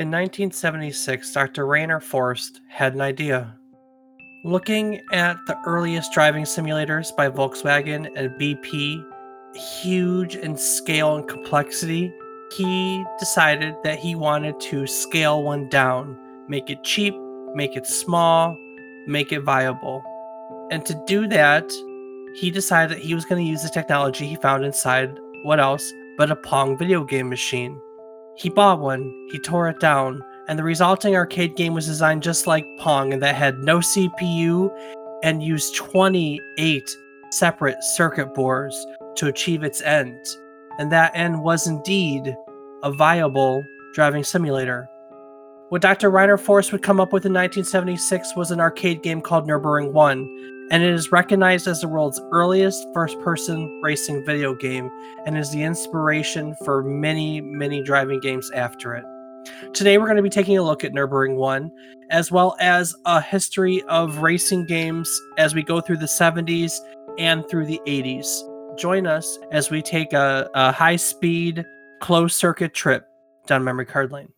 In 1976, Dr. Reiner Foerst had an idea. Looking at the earliest driving simulators by Volkswagen and BP, huge in scale and complexity, he decided that he wanted to scale one down, make it cheap, make it small, make it viable. And to do that, he decided that he was going to use the technology he found inside what else but a Pong video game machine. He bought one, he tore it down, and the resulting arcade game was designed just like Pong and that had no CPU and used 28 separate circuit boards to achieve its end. And that end was indeed a viable driving simulator. What Dr. Reiner Foerst would come up with in 1976 was an arcade game called Nürburgring 1, and it is recognized as the world's earliest first person racing video game and is the inspiration for many, many driving games after it. Today, we're going to be taking a look at Nürburgring 1, as well as a history of racing games as we go through the 70s and through the 80s. Join us as we take a, a high speed, closed circuit trip down memory card lane.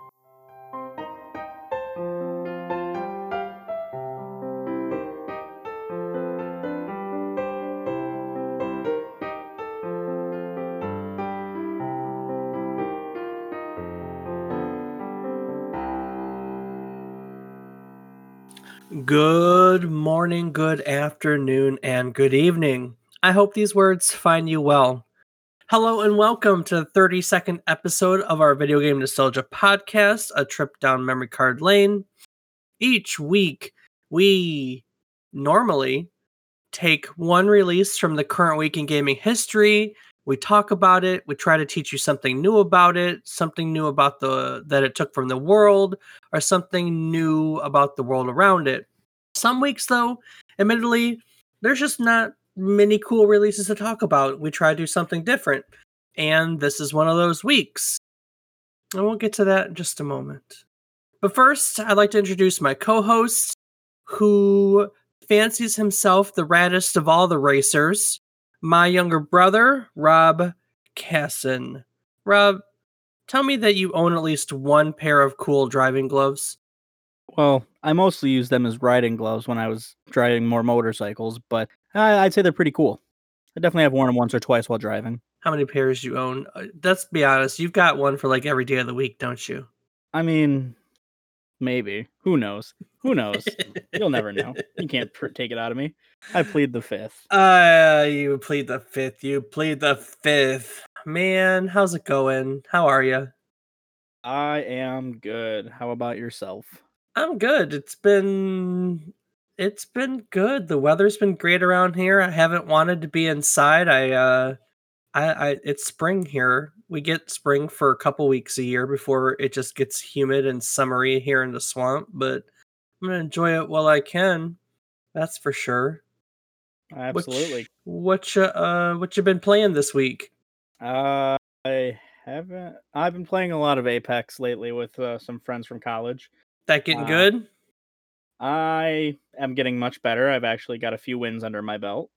Good morning, good afternoon, and good evening. I hope these words find you well. Hello and welcome to the 32nd episode of our Video Game Nostalgia podcast, a trip down memory card lane. Each week, we normally take one release from the current week in gaming history. We talk about it. We try to teach you something new about it, something new about the that it took from the world, or something new about the world around it. Some weeks, though, admittedly, there's just not many cool releases to talk about. We try to do something different, and this is one of those weeks. And we'll get to that in just a moment. But first, I'd like to introduce my co host, who fancies himself the raddest of all the racers, my younger brother, Rob Casson. Rob, tell me that you own at least one pair of cool driving gloves. Well, I mostly use them as riding gloves when I was driving more motorcycles, but I, I'd say they're pretty cool. I definitely have worn them once or twice while driving. How many pairs you own? Uh, Let's be honest. You've got one for like every day of the week, don't you? I mean, maybe. Who knows? Who knows? You'll never know. You can't pr- take it out of me. I plead the fifth. Uh, you plead the fifth. You plead the fifth. Man, how's it going? How are you? I am good. How about yourself? I'm good. It's been it's been good. The weather's been great around here. I haven't wanted to be inside. I uh I, I it's spring here. We get spring for a couple weeks a year before it just gets humid and summery here in the swamp, but I'm gonna enjoy it while I can. That's for sure. Absolutely. What you uh what you been playing this week? Uh, I haven't. I've been playing a lot of Apex lately with uh, some friends from college. That getting Uh, good? I am getting much better. I've actually got a few wins under my belt.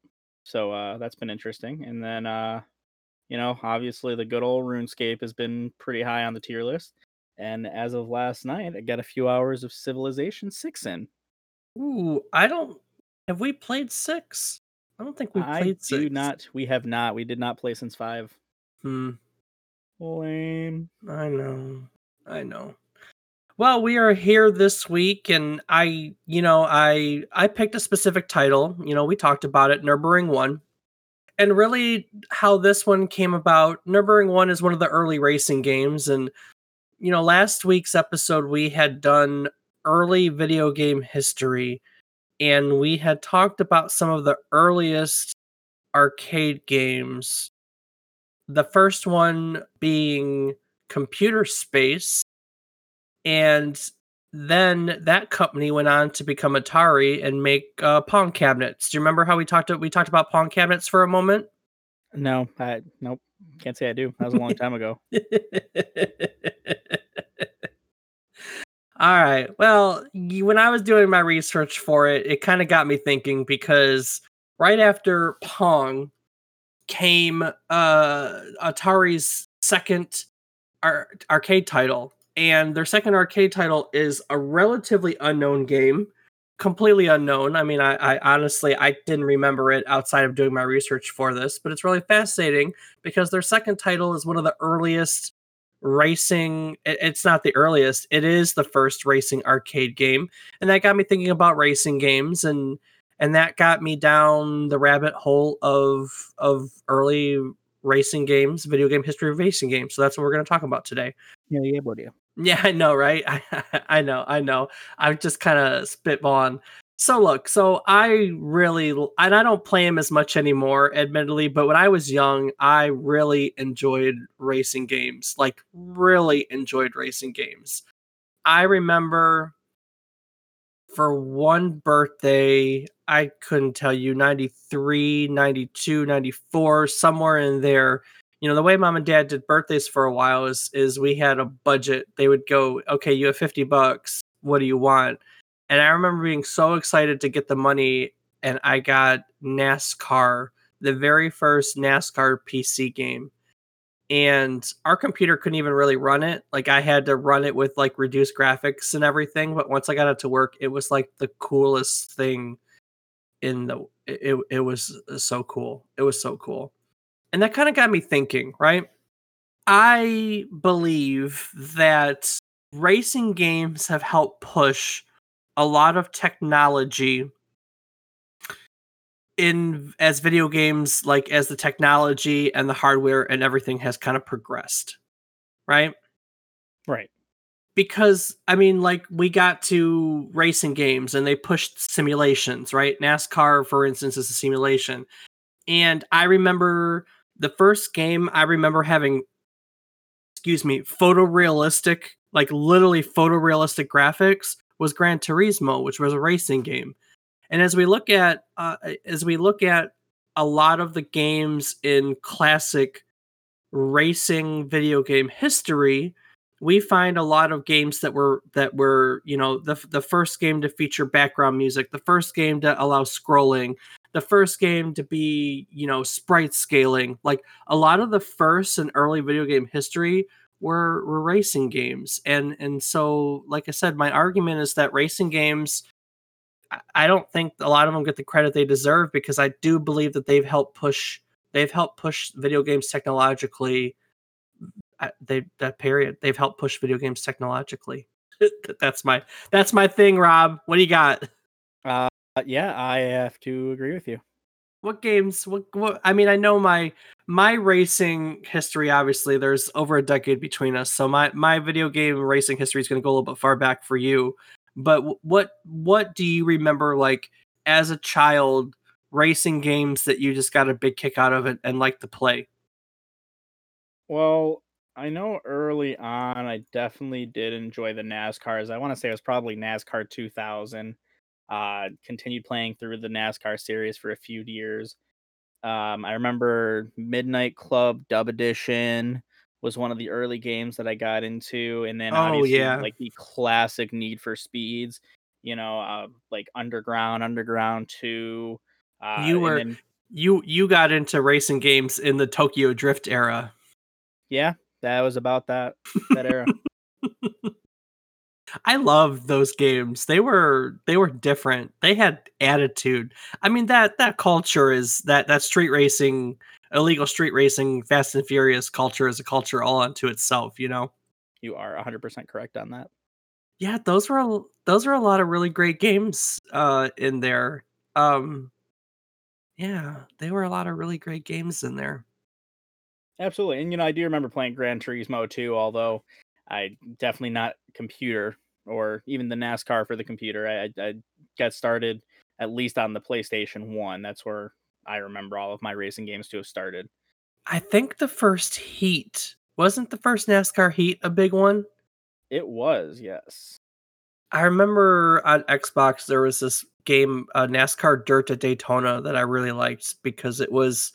So uh that's been interesting. And then uh you know, obviously the good old RuneScape has been pretty high on the tier list. And as of last night, I got a few hours of Civilization 6 in. Ooh, I don't have we played six? I don't think we played I played do not we have not. We did not play since 5. Hmm. Lame. I know. I know. Well, we are here this week and I, you know, I I picked a specific title. You know, we talked about it, Nürburgring 1. And really how this one came about, Nürburgring 1 is one of the early racing games and you know, last week's episode we had done early video game history and we had talked about some of the earliest arcade games. The first one being Computer Space and then that company went on to become Atari and make uh, Pong cabinets. Do you remember how we talked? we talked about Pong cabinets for a moment. No, I nope. Can't say I do. That was a long time ago. All right. Well, when I was doing my research for it, it kind of got me thinking because right after Pong came uh Atari's second ar- arcade title, and their second arcade title is a relatively unknown game completely unknown. I mean I, I honestly i didn't remember it outside of doing my research for this but it's really fascinating because their second title is one of the earliest racing it's not the earliest it is the first racing arcade game. And that got me thinking about racing games and and that got me down the rabbit hole of of early racing games video game history of racing games. So that's what we're going to talk about today. Yeah yeah buddy yeah, I know, right? I, I know, I know. I'm just kind of spitballing. So look, so I really, and I don't play him as much anymore, admittedly. But when I was young, I really enjoyed racing games. Like, really enjoyed racing games. I remember for one birthday, I couldn't tell you, 93, 92, 94, somewhere in there you know the way mom and dad did birthdays for a while is is we had a budget. They would go okay you have 50 bucks. What do you want? And i remember being so excited to get the money and i got nascar the very first nascar pc game. And our computer couldn't even really run it. Like i had to run it with like reduced graphics and everything but once i got it to work it was like the coolest thing in the it, it was so cool. It was so cool and that kind of got me thinking, right? I believe that racing games have helped push a lot of technology in as video games like as the technology and the hardware and everything has kind of progressed right? Right. Because i mean like we got to racing games and they pushed simulations right? Nascar for instance is a simulation. And i remember the first game I remember having, excuse me, photorealistic, like literally photorealistic graphics was Gran Turismo, which was a racing game. And as we look at, uh, as we look at a lot of the games in classic racing video game history, we find a lot of games that were that were you know the the first game to feature background music, the first game to allow scrolling, the first game to be, you know, sprite scaling. Like a lot of the first and early video game history were were racing games. And and so like I said, my argument is that racing games I don't think a lot of them get the credit they deserve because I do believe that they've helped push they've helped push video games technologically they that period they've helped push video games technologically that's my that's my thing rob what do you got uh uh, yeah, I have to agree with you. What games? What, what? I mean, I know my my racing history. Obviously, there's over a decade between us, so my my video game racing history is going to go a little bit far back for you. But what what do you remember like as a child racing games that you just got a big kick out of it and like to play? Well, I know early on I definitely did enjoy the NASCARs. I want to say it was probably NASCAR 2000. Uh, continued playing through the NASCAR series for a few years. Um, I remember Midnight Club Dub Edition was one of the early games that I got into, and then oh, obviously yeah. like the classic Need for Speeds. You know, uh, like Underground, Underground Two. Uh, you were then, you you got into racing games in the Tokyo Drift era. Yeah, that was about that that era. I love those games. They were they were different. They had attitude. I mean that that culture is that that street racing, illegal street racing, Fast and Furious culture is a culture all unto itself. You know. You are 100 percent correct on that. Yeah, those were those were a lot of really great games uh, in there. Um, yeah, they were a lot of really great games in there. Absolutely, and you know I do remember playing Gran Turismo too, although I definitely not computer or even the NASCAR for the computer. I, I got started at least on the PlayStation One. That's where I remember all of my racing games to have started. I think the first Heat wasn't the first NASCAR Heat a big one. It was, yes. I remember on Xbox there was this game, uh, NASCAR Dirt to Daytona, that I really liked because it was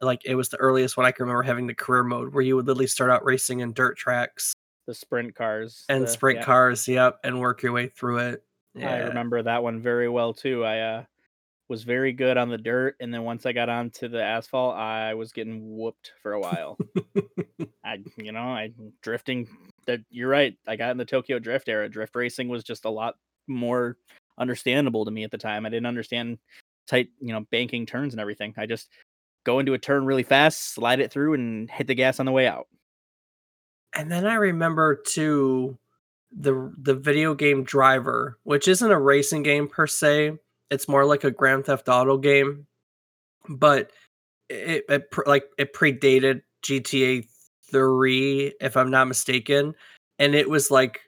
like it was the earliest one I can remember having the career mode where you would literally start out racing in dirt tracks the sprint cars and the, sprint yeah. cars yep and work your way through it yeah. i remember that one very well too i uh, was very good on the dirt and then once i got onto the asphalt i was getting whooped for a while i you know i drifting that you're right. I got in the Tokyo Drift era. Drift racing was just a lot more understandable to me at the time. I didn't understand tight, you know, banking turns and everything. I just go into a turn really fast, slide it through, and hit the gas on the way out. And then I remember too the the video game Driver, which isn't a racing game per se. It's more like a Grand Theft Auto game, but it, it like it predated GTA 3 if I'm not mistaken, and it was like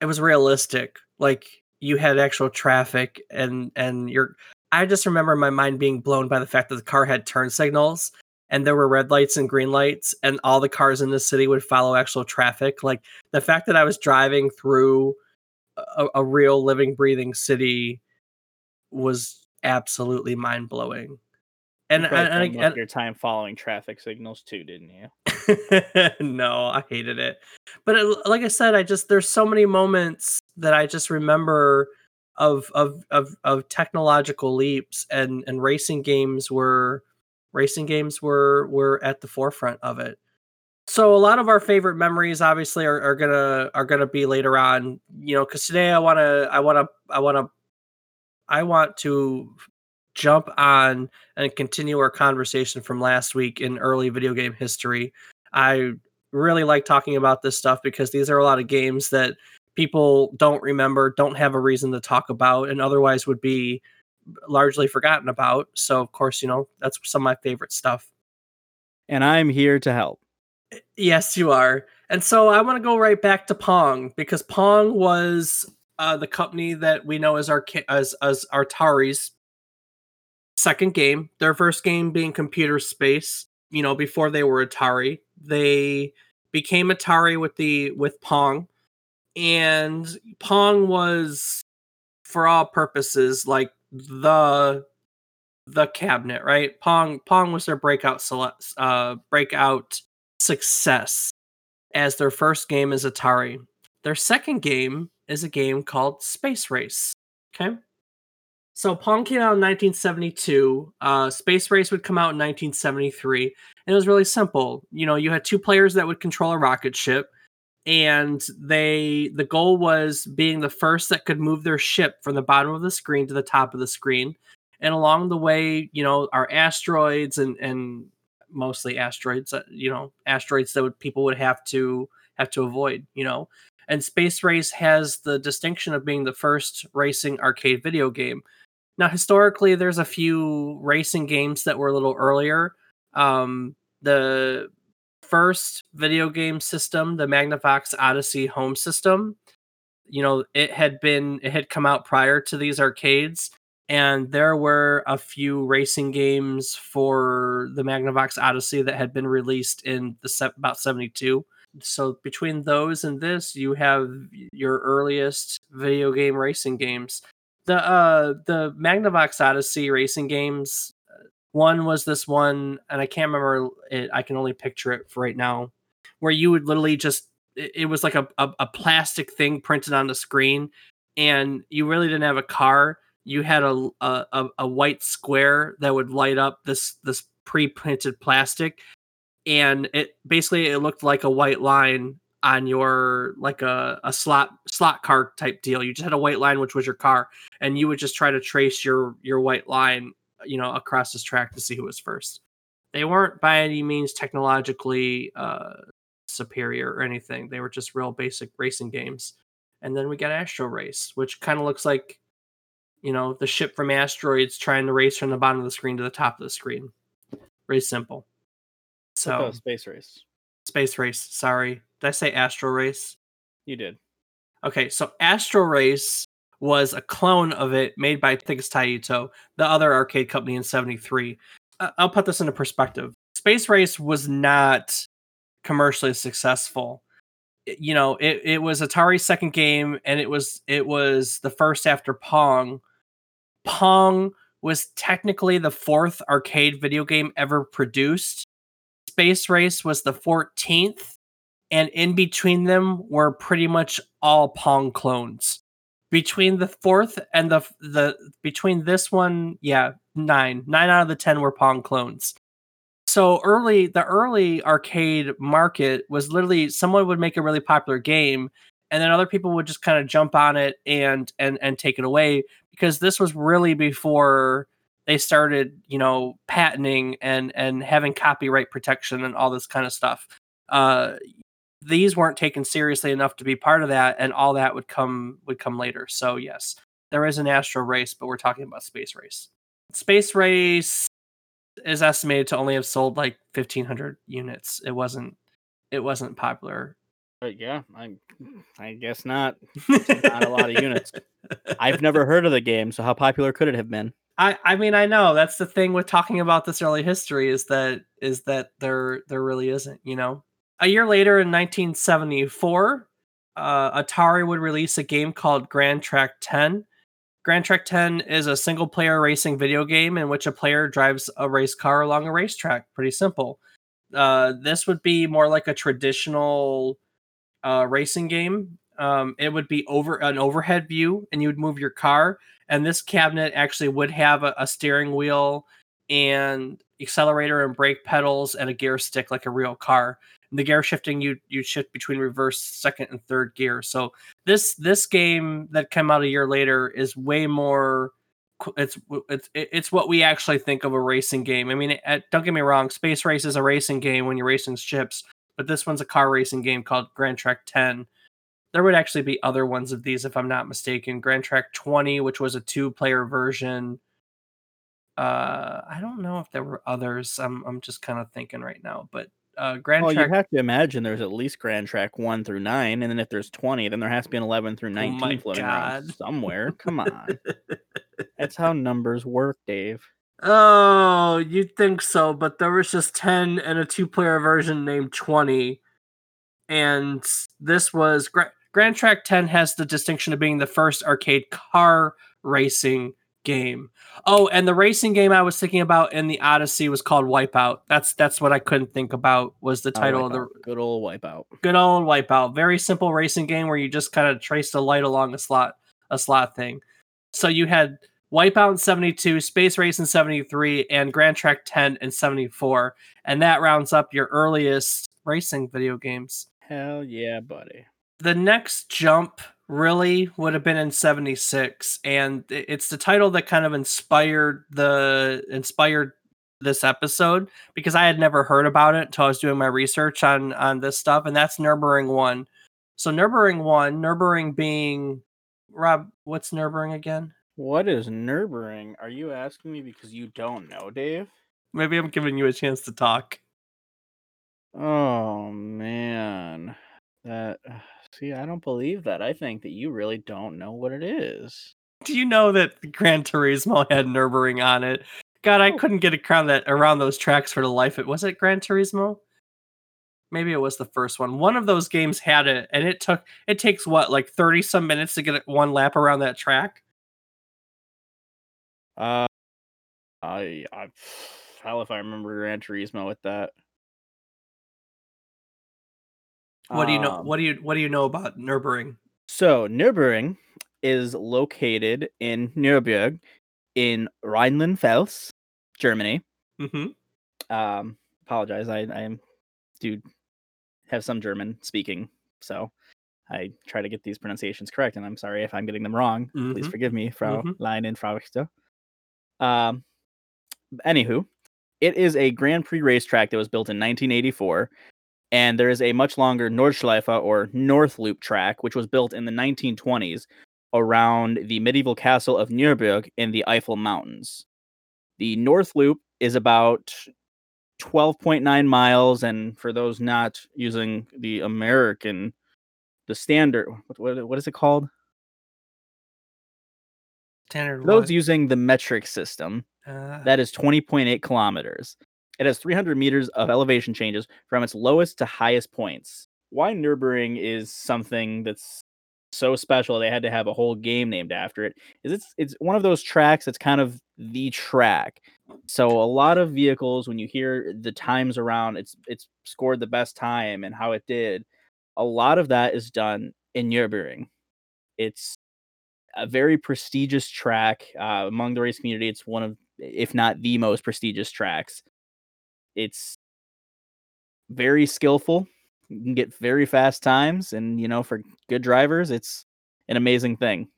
it was realistic. Like you had actual traffic and and you're I just remember my mind being blown by the fact that the car had turn signals and there were red lights and green lights and all the cars in the city would follow actual traffic. Like the fact that i was driving through a, a real living breathing city was absolutely mind-blowing. And, and, and, and your time following traffic signals too didn't you? No i hated it. But it, like i said i just there's so many moments that i just remember of of of, of technological leaps and and racing games were racing games were were at the forefront of it. So a lot of our favorite memories obviously are, are gonna are gonna be later on, you know, because today I wanna I wanna I wanna I want to jump on and continue our conversation from last week in early video game history. I really like talking about this stuff because these are a lot of games that people don't remember, don't have a reason to talk about, and otherwise would be largely forgotten about. So, of course, you know, that's some of my favorite stuff. And I'm here to help. Yes, you are. And so I want to go right back to Pong because Pong was uh, the company that we know as our as as Atari's second game. Their first game being Computer Space. You know, before they were Atari, they became Atari with the with Pong, and Pong was, for all purposes, like the the cabinet, right? Pong Pong was their breakout select, uh, breakout success as their first game is Atari. Their second game is a game called Space Race. Okay. So Pong came out in 1972. Uh, Space Race would come out in 1973, and it was really simple. You know, you had two players that would control a rocket ship and they the goal was being the first that could move their ship from the bottom of the screen to the top of the screen. And along the way you know our asteroids and and mostly asteroids uh, you know asteroids that would, people would have to have to avoid you know. And space race has the distinction of being the first racing arcade video game. Now historically there's a few racing games that were a little earlier. Um the first video game system, the Magnavox Odyssey home system. You know, it had been it had come out prior to these arcades, and there were a few racing games for the Magnavox Odyssey that had been released in the se- about 72. So between those and this, you have your earliest video game racing games. The uh the Magnavox Odyssey racing games one was this one, and I can't remember it. I can only picture it for right now, where you would literally just it, was like a, a, a plastic thing printed on the screen, and you really didn't have a car. You had a a, a white square that would light up this this pre-printed plastic, and it basically it looked like a white line on your like a, a slot slot car type deal. You just had a white line which was your car, and you would just try to trace your your white line you know, across this track to see who was first. They weren't by any means technologically uh, superior or anything. They were just real basic racing games. And then we got Astro Race, which kind of looks like, you know, the ship from asteroids trying to race from the bottom of the screen to the top of the screen. Very simple. So space race. Space race. Sorry, did I say Astro Race? You did. Okay, so Astro Race was a clone of it made by I think it's Taito, the other arcade company in 73. Uh, I'll put this into perspective. Space Race was not commercially successful. You know, it, it was Atari's second game and it was it was the first after Pong. Pong was technically the fourth arcade video game ever produced. Space Race was the 14th and in between them were pretty much all Pong clones between the fourth and the the between this one, yeah, nine nine out of the ten were Pong clones. so early the early arcade market was literally someone would make a really popular game and then other people would just kind of jump on it and and and take it away because this was really before they started you know patenting and and having copyright protection and all this kind of stuff uh these weren't taken seriously enough to be part of that and all that would come would come later so yes there is an astro race but we're talking about space race space race is estimated to only have sold like 1500 units it wasn't it wasn't popular But yeah, I I guess not. not a lot of units. I've never heard of the game, so how popular could it have been? I, I mean I know that's the thing with talking about this early history is that is that there there really isn't you know a year later in 1974 uh, Atari would release a game called Gran Trak 10 Gran Trak 10 is a single player racing video game in which a player drives a race car along a racetrack. Pretty simple. Uh, this would be more like a traditional uh, racing game. Um, it would be over an overhead view and you would move your car and this cabinet actually would have a, a steering wheel and accelerator and brake pedals and a gear stick like a real car the gear shifting you you shift between reverse second and third gear so this this game that came out a year later is way more. It's it's it's what we actually think of a racing game i mean it, don't get me wrong space race is a racing game when you're racing ships but this one's a car racing game called Gran Trak 10 there would actually be other ones of these if I'm not mistaken. Gran Trak 20, which was a two player version. Uh, I don't know if there were others. I'm I'm just kind of thinking right now, but uh, Grand Well, Track. you have to imagine there's at least Grand Track one through nine, and then if there's twenty, then there has to be an eleven through Oh my nineteen floating around somewhere. Come on, that's how numbers work, Dave. oh, you'd think so, but there was just 10 and a two player version named 20. And this was Gra- Gran Trak 10 has the distinction of being the first arcade car racing game. Oh, and the racing game I was thinking about in the Odyssey was called Wipeout. That's that's what I couldn't think about was the title of the good old wipeout. good old Wipeout. Very simple racing game where you just kind of trace the light along a slot a slot thing. So you had Wipeout in 72, Space Race in 73, and Gran Trak 10 in 74. And that rounds up your earliest racing video games. Hell yeah, buddy. The next jump really would have been in 76 and it's the title that kind of inspired the inspired this episode because I had never heard about it until I was doing my research on on this stuff and that's Nürburgring 1. So Nürburgring 1, Nürburgring being Rob, what's Nürburgring again? What is Nürburgring? Are you asking me because you don't know, Dave? Maybe I'm giving you a chance to talk. Oh man, that. See, I don't believe that. I think that you really don't know what it is. Do you know that Gran Turismo had Nürburgring on it? God, I Oh. couldn't get around that around those tracks for the life. It was it Gran Turismo? Maybe it was the first one. One of those games had it, and it took it takes what like thirty some minutes to get one lap around that track. Uh, I, I, hell if I remember Gran Turismo with that. What do you know? Um, What do you what do you know about Nürburgring? So Nürburgring is located in Nürburg in Rhineland-Pfalz, Germany. Mm-hmm. Um, apologize, I I do have some German speaking, so I try to get these pronunciations correct, and I'm sorry if I'm getting them wrong. Please Mhm. forgive me, Frau Mhm. Leinen, Frau Richter. Um, anywho, it is a Grand Prix racetrack that was built in 1984, and there is a much longer Nordschleife or North Loop track, which was built in the 1920s around the medieval castle of Nuremberg in the Eifel Mountains. The North Loop is about 12.9 miles, and for those not using the American, the standard, what, what, what is it called? Standard For those what? using the metric system, Uh, that is 20.8 kilometers. It has 300 meters of elevation changes from its lowest to highest points. Why Nürburgring is something that's so special they had to have a whole game named after it is it's it's one of those tracks that's kind of the track. So a lot of vehicles when you hear the times around it's it's scored the best time and how it did, a lot of that is done in Nürburgring. It's a very prestigious track uh, among the race community. It's one of, if not the most prestigious tracks. It's very skillful. You can get very fast times, and you know, for good drivers, it's an amazing thing.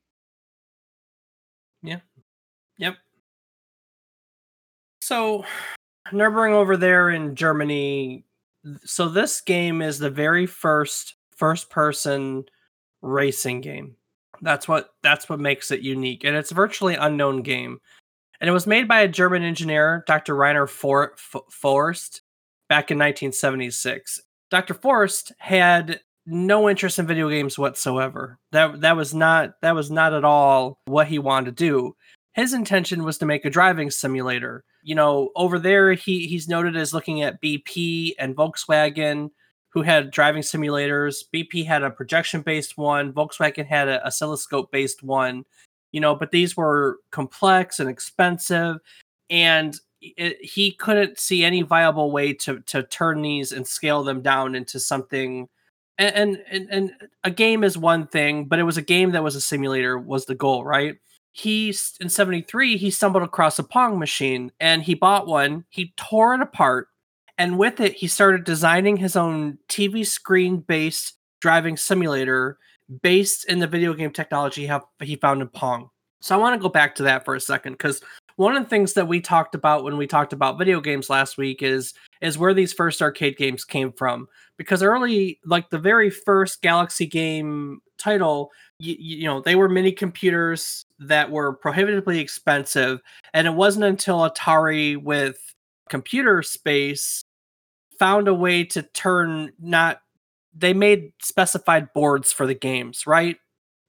Yeah. Yep. So, Nürburgring over there in Germany. So this game is the very first first-person racing game. That's what that's what makes it unique, and it's virtually unknown game. And it was made by a German engineer, Dr. Reiner For- F- Foerst, back in 1976. Dr. Foerst had no interest in video games whatsoever. That that was not that was not at all what he wanted to do. His intention was to make a driving simulator. You know, over there he he's noted as looking at BP and Volkswagen who had driving simulators. BP had a projection based one, Volkswagen had a oscilloscope based one. You know, but these were complex and expensive and it, he couldn't see any viable way to to turn these and scale them down into something and, and and a game is one thing, but it was a game that was a simulator was the goal, right? He in 73 he stumbled across a Pong machine and he bought one, he tore it apart, and with it he started designing his own TV screen based driving simulator based in the video game technology he found in Pong. So I want to go back to that for a second cuz one of the things that we talked about when we talked about video games last week is is where these first arcade games came from because early like the very first galaxy game title you, you know they were mini computers that were prohibitively expensive and it wasn't until atari with computer space found a way to turn not they made specified boards for the games right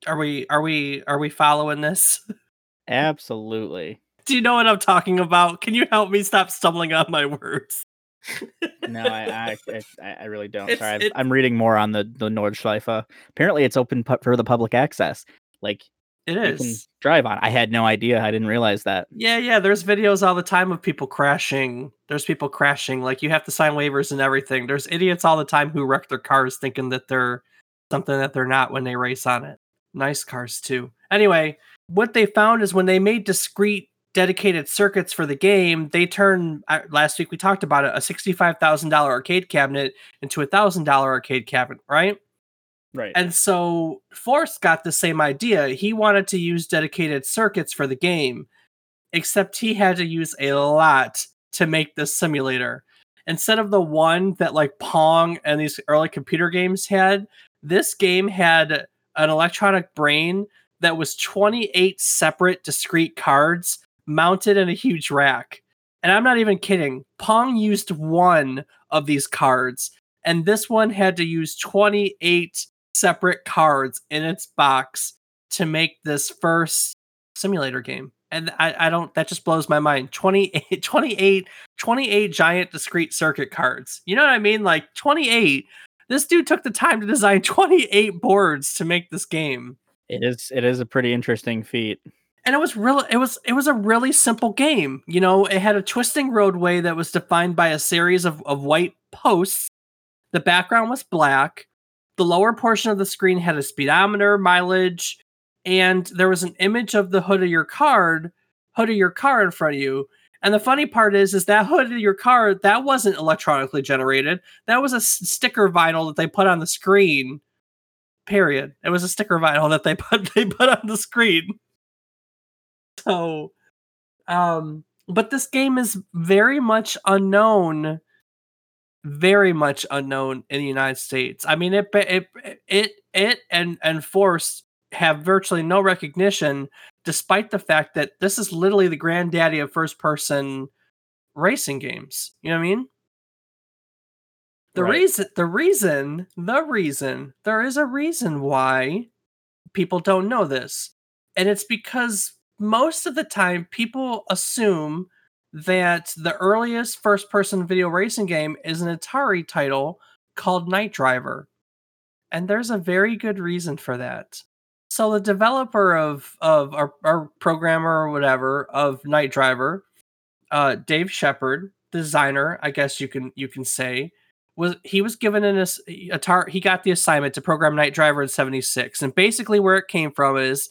are we are we are we following this Absolutely. do you know what i'm talking about can you help me stop stumbling on my words No, I I, I, really don't. It's- Sorry, I'm, I'm reading more on the the Nordschleife. Apparently, it's open pu- for the public access. Like it you can drive on. I had no idea. I didn't realize that. Yeah, yeah. There's videos all the time of people crashing. There's people crashing. Like you have to sign waivers and everything. There's idiots all the time who wreck their cars thinking that they're something that they're not when they race on it. Nice cars too. Anyway, what they found is when they made discrete dedicated circuits for the game, they turned uh, last week we talked about it, a sixty-five thousand dollar arcade cabinet into a thousand dollar arcade cabinet, right? Right. And so Foerst got the same idea. He wanted to use dedicated circuits for the game, except he had to use a lot to make this simulator. Instead of the one that like Pong and these early computer games had, this game had an electronic brain that was 28 separate discrete cards mounted in a huge rack. And I'm not even kidding. Pong used one of these cards, and this one had to use 28 separate cards in its box to make this first simulator game. And I, I don't, that just blows my mind. 28, 28, 28 giant discrete circuit cards. You know what I mean? Like 28. This dude took the time to design 28 boards to make this game. It is. It is a pretty interesting feat. and it was really it was it was a really simple game you know it had a twisting roadway that was defined by a series of, of white posts the background was black the lower portion of the screen had a speedometer mileage and there was an image of the hood of your card hood of your car in front of you. And the funny part is is that hood of your car that wasn't electronically generated. That was a sticker vinyl that they put on the screen. Period. It was a sticker vinyl that they put they put on the screen. So um but this game is very much unknown very much unknown in the united states. I mean it it it it and and Foerst have virtually no recognition despite the fact that this is literally the granddaddy of first person racing games. You know what i mean? The Right. reason the reason the reason there is a reason why people don't know this. And it's because most of the time people assume that the earliest first person video racing game is an Atari title called Night Driver. And there's a very good reason for that. So the developer of of our, our programmer or whatever of Night Driver, uh, Dave Shepperd, designer, I guess you can you can say, was he was given an Atari he got the assignment to program Night Driver in 76. And basically where it came from is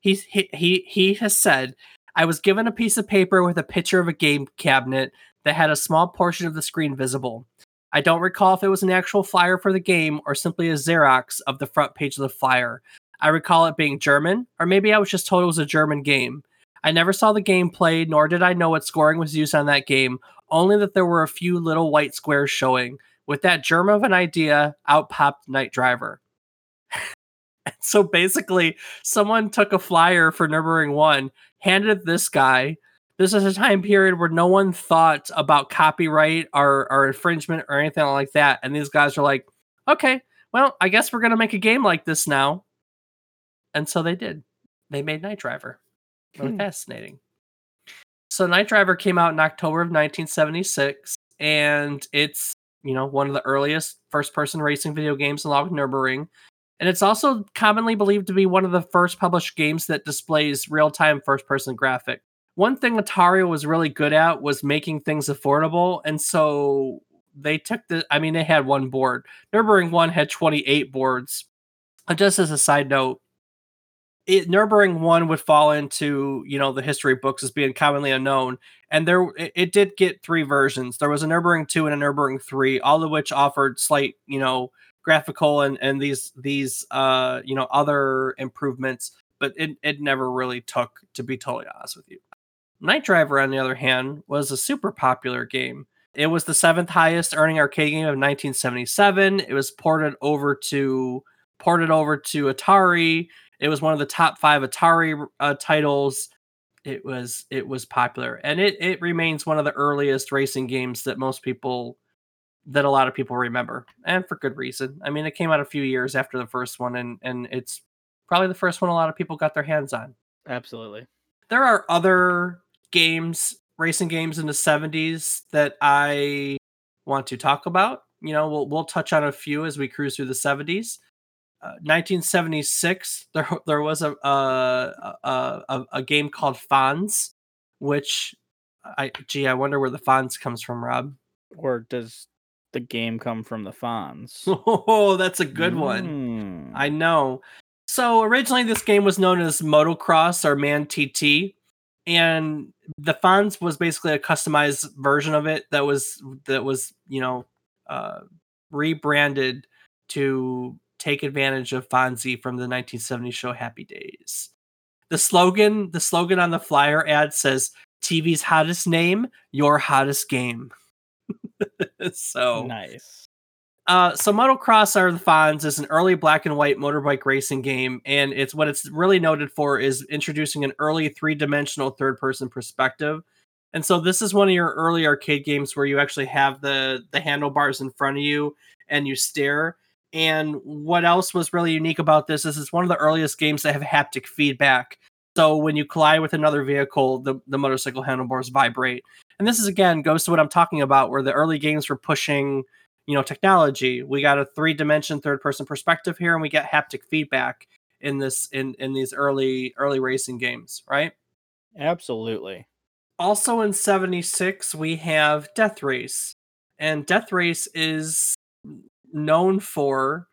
he he he has said I was given a piece of paper with a picture of a game cabinet that had a small portion of the screen visible. I don't recall if it was an actual flyer for the game or simply a Xerox of the front page of the flyer. I recall it being German, or maybe I was just told it was a German game. I never saw the game played, nor did I know what scoring was used on that game, only that there were a few little white squares showing. With that germ of an idea, out popped Night Driver. so basically, someone took a flyer for Nurburgring 1, handed this guy. This is a time period where no one thought about copyright or, or infringement or anything like that. And these guys are like, okay, well, I guess we're going to make a game like this now. And so they did. They made Night Driver. Really Hmm. fascinating. So Night Driver came out in October of 1976, and it's you know one of the earliest first-person racing video games along with Nurburgring, and it's also commonly believed to be one of the first published games that displays real-time first-person graphic. One thing Atari was really good at was making things affordable, and so they took the. I mean, they had one board. Nurburgring One had 28 boards. And just as a side note, it Nurburgring one would fall into you know the history books as being commonly unknown, and there it, it did get three versions. There was a Nurburgring two and a Nurburgring three, all of which offered slight you know graphical and and these these uh you know other improvements, but it it never really took to be totally honest with you. Night Driver, on the other hand, was a super popular game. It was the seventh highest earning arcade game of 1977. It was ported over to ported over to Atari. It was one of the top five Atari uh, titles. It was it was popular, and it it remains one of the earliest racing games that most people that a lot of people remember, and for good reason. I mean, it came out a few years after the first one, and and it's probably the first one a lot of people got their hands on. Absolutely. There are other games, racing games in the '70s that I want to talk about. You know, we'll we'll touch on a few as we cruise through the '70s. Uh, 1976, there there was a a, a a a game called Fonz, which I gee, I wonder where the Fonz comes from, Rob. Or does the game come from the Fonz? Oh, that's a good one. Mm. I know. So originally, this game was known as Motocross or Man TT, and the Fonz was basically a customized version of it that was that was you know uh, rebranded to take advantage of Fonzie from the 1970 show Happy Days. The slogan, the slogan on the flyer ad says TV's hottest name, your hottest game. so nice. uh, so Motocross are the Fonz is an early black and white motorbike racing game, and it's what it's really noted for is introducing an early three dimensional third person perspective. And so this is one of your early arcade games where you actually have the the handlebars in front of you and you stare. And what else was really unique about this is it's one of the earliest games that have haptic feedback. So when you collide with another vehicle, the, the motorcycle handlebars vibrate. And this is again goes to what I'm talking about, where the early games were pushing you know technology. We got a three dimension third person perspective here and we get haptic feedback in this in in these early early racing games right? Absolutely. also in 76 we have death race. And death race is known for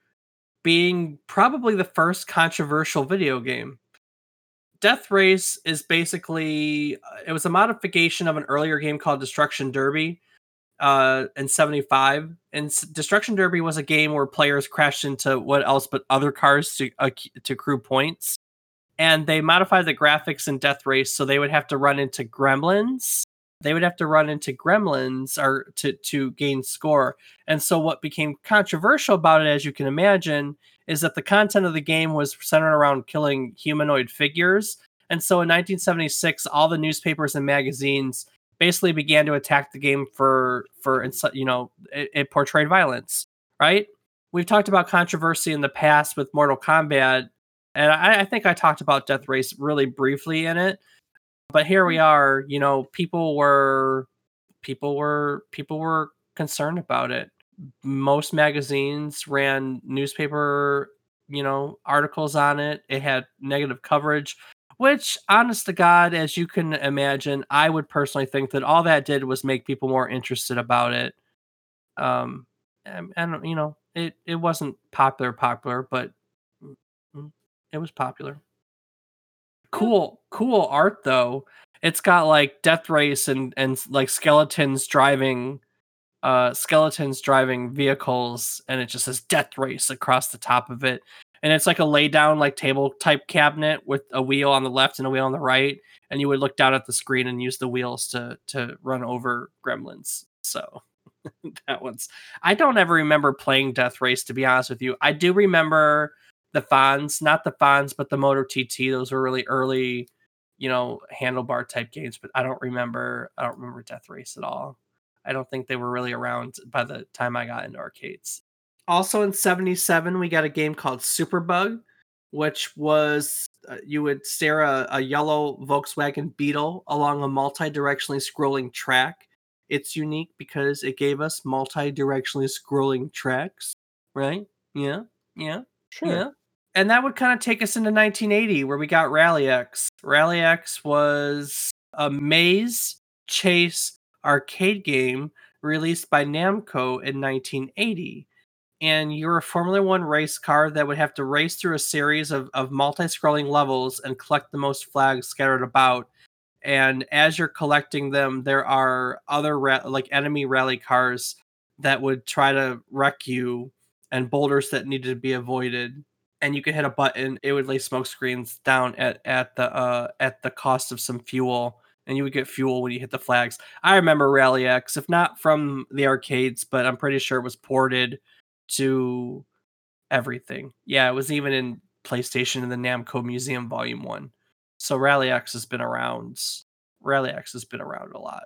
being probably the first controversial video game death race is basically uh, it was a modification of an earlier game called destruction derby uh in 75 and destruction derby was a game where players crashed into what else but other cars to uh, to accrue points. And they modified the graphics in death race so they would have to run into gremlins. They would have to run into gremlins or to to gain score. And so what became controversial about it as you can imagine is that the content of the game was centered around killing humanoid figures. And so in 1976 all the newspapers and magazines basically began to attack the game for for you know it, it portrayed violence right? We've talked about controversy in the past with mortal kombat and I, I think i talked about death race really briefly in it. But here we mm-hmm. are you know people were people were people were concerned about it most magazines ran newspaper you know articles on it. It had negative coverage which honest to god as you can imagine i would personally think that all that did was make people more interested about it. Um and, and you know it it wasn't popular popular but mm, mm, it was popular. Cool, cool art though. It's got like death race and and like skeletons driving uh skeletons driving vehicles and it just says death race across the top of it and it's like a lay down like table type cabinet with a wheel on the left and a wheel on the right and you would look down at the screen and use the wheels to to run over gremlins so that one's i don't ever remember playing death race to be honest with you i do remember the Fonz, not the Fonz, but the Moto TT. Those were really early, you know, handlebar type games. But I don't remember. I don't remember Death Race at all. I don't think they were really around by the time I got into arcades. Also in '77, we got a game called Superbug, which was uh, you would steer a, a yellow Volkswagen Beetle along a multi-directionally scrolling track. It's unique because it gave us multi-directionally scrolling tracks, right? Yeah, yeah, Sure. yeah. And that would kind of take us into 1980, where we got Rally X. Rally X was a maze chase arcade game released by Namco in 1980. And you're a Formula One race car that would have to race through a series of, of multi scrolling levels and collect the most flags scattered about. And as you're collecting them, there are other ra- like enemy rally cars that would try to wreck you and boulders that needed to be avoided and you could hit a button it would lay smoke screens down at at the uh at the cost of some fuel and you would get fuel when you hit the flags i remember rally x if not from the arcades but i'm pretty sure it was ported to everything yeah it was even in playstation in the namco museum volume 1 so rally x has been around rally x has been around a lot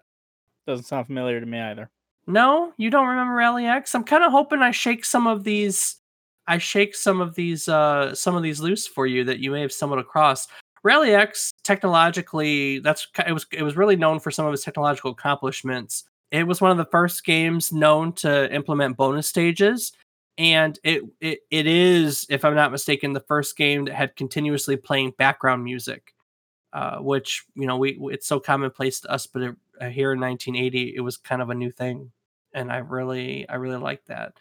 Doesn't sound familiar to me either. no, you don't remember Rally X? I'm kind of hoping I shake some of these I shake some of these uh some of these loose for you that you may have stumbled across. Rally X technologically that's it was it was really known for some of its technological accomplishments. It was one of the first games known to implement bonus stages and it it, it is if I'm not mistaken the first game that had continuously playing background music. Uh, which you know we it's so commonplace to us, but it, uh, here in 1980 it was kind of a new thing and i really i really like that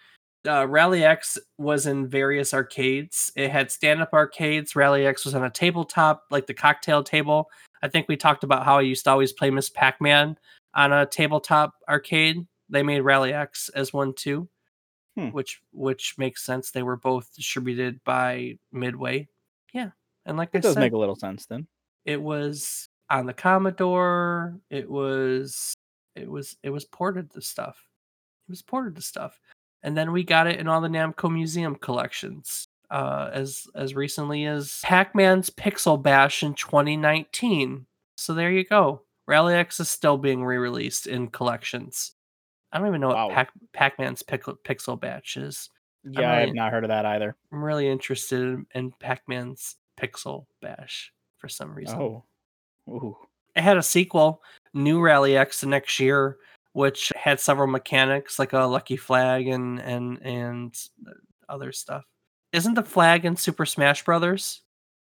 uh, rally x was in various arcades it had stand-up arcades rally x was on a tabletop like the cocktail table i think we talked about how i used to always play miss pac-man on a tabletop arcade they made rally x as one too Hmm. which which makes sense they were both distributed by midway yeah and like i It does said make a little sense then. it was on the Commodore. It was it was it was ported to stuff. It was ported to stuff. And then we got it in all the Namco Museum collections. Uh, as as recently as Pac-Man's Pixel Bash in 2019. So there you go. Rally X is still being re-released in collections. I don't even know Wow. what Pac- Pac-Man's Pic- Pixel Bash is. Yeah, I have not heard of that either. I'm really interested in, in Pac-Man's Pixel Bash for some reason Oh. Ooh. it had a sequel, New Rally X, the next year, which had several mechanics like a lucky flag and and and other stuff. Isn't the flag in Super Smash Brothers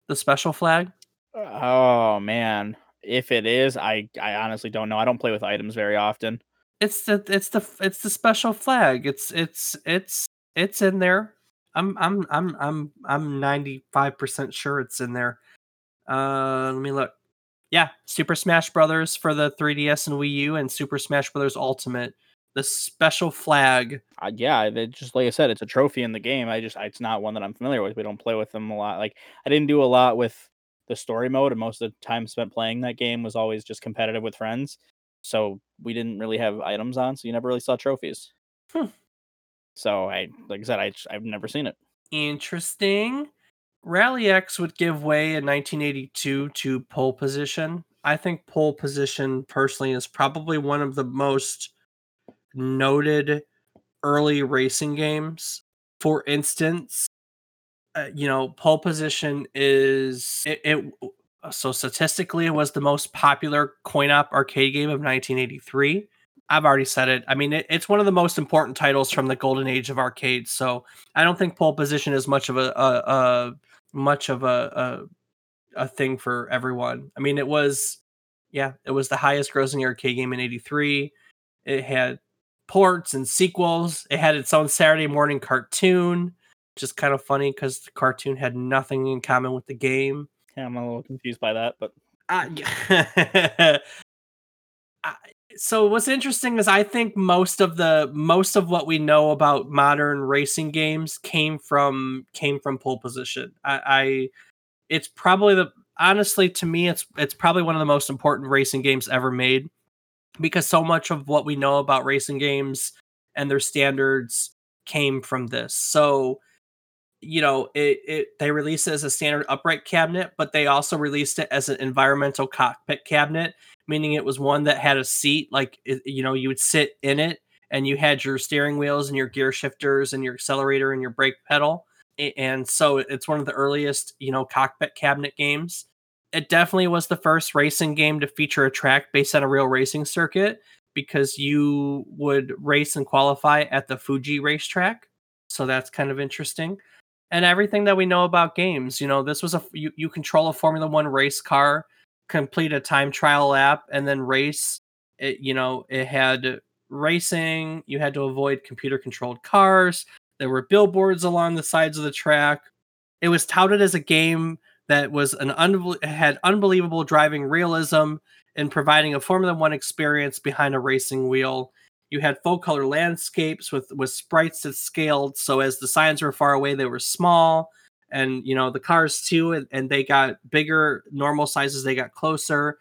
the special flag? Oh man. If it is, I I honestly don't know. I don't play with items very often. It's the it's the it's the special flag. It's it's it's it's in there. I'm I'm I'm I'm I'm 95% sure it's in there. Uh let me look. Yeah, Super Smash Brothers for the 3DS and Wii U and Super Smash Brothers Ultimate. The special flag Uh, yeah, they just like I said, it's a trophy in the game. I just it's not one that I'm familiar with. We don't play with them a lot. Like I didn't do a lot with the story mode, and most of the time spent playing that game was always just competitive with friends. So we didn't really have items on, so you never really saw trophies. Hmm. So I, like I said, I I've never seen it. Interesting. Rally X would give way in 1982 to pole position. I think pole position personally is probably one of the most noted early racing games. For instance, uh, you know, pole position is it, it so statistically it was the most popular coin op arcade game of 1983. I've already said it. I mean, it, it's one of the most important titles from the golden age of arcades. So I don't think pole position is much of a, a, a much of a, a a thing for everyone. I mean, it was yeah, it was the highest grossing arcade game in '83. It had ports and sequels. It had its own Saturday morning cartoon, which is kind of funny because the cartoon had nothing in common with the game. Yeah, I'm a little confused by that, but Uh, I- so what's interesting is I think most of the most of what we know about modern racing games came from came from pole position. I, I it's probably the honestly to me it's it's probably one of the most important racing games ever made because so much of what we know about racing games and their standards came from this. So you know, it, it they released it as a standard upright cabinet, but they also released it as an environmental cockpit cabinet, meaning it was one that had a seat, like you know, you would sit in it, and you had your steering wheels and your gear shifters and your accelerator and your brake pedal, and so it's one of the earliest, you know, cockpit cabinet games. It definitely was the first racing game to feature a track based on a real racing circuit because you would race and qualify at the Fuji racetrack. So that's kind of interesting and everything that we know about games. You know, this was a you, you control a Formula One race car, complete a time trial lap, and then race. It you know it had racing. You had to avoid computer controlled cars. There were billboards along the sides of the track. It was touted as a game that was an unbel- had unbelievable driving realism and providing a Formula One experience behind a racing wheel you had full color landscapes with with sprites that scaled so as the signs were far away they were small and you know the cars too and, and they got bigger normal sizes they got closer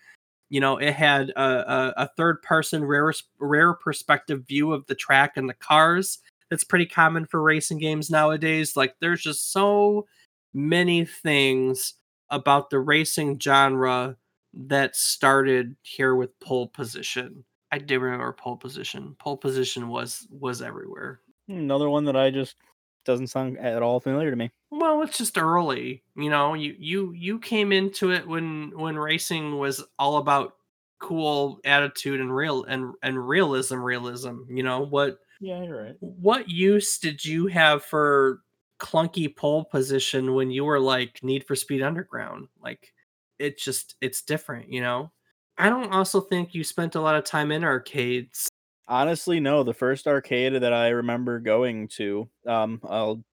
you know it had a, a, a third person rare rare perspective view of the track and the cars that's pretty common for racing games nowadays like there's just so many things about the racing genre that started here with pole position I do remember pole position. Pole position was was everywhere. Hmm, another one that I just doesn't sound at all familiar to me. Well, it's just early. You know, you you you came into it when when racing was all about cool attitude and real and and realism realism, you know, what Yeah, you're right. what use did you have for clunky pole position when you were like Need for Speed Underground? Like it just it's different, you know? I don't also think you spent a lot of time in arcades. Honestly, no. The first arcade that I remember going to, um, I'll,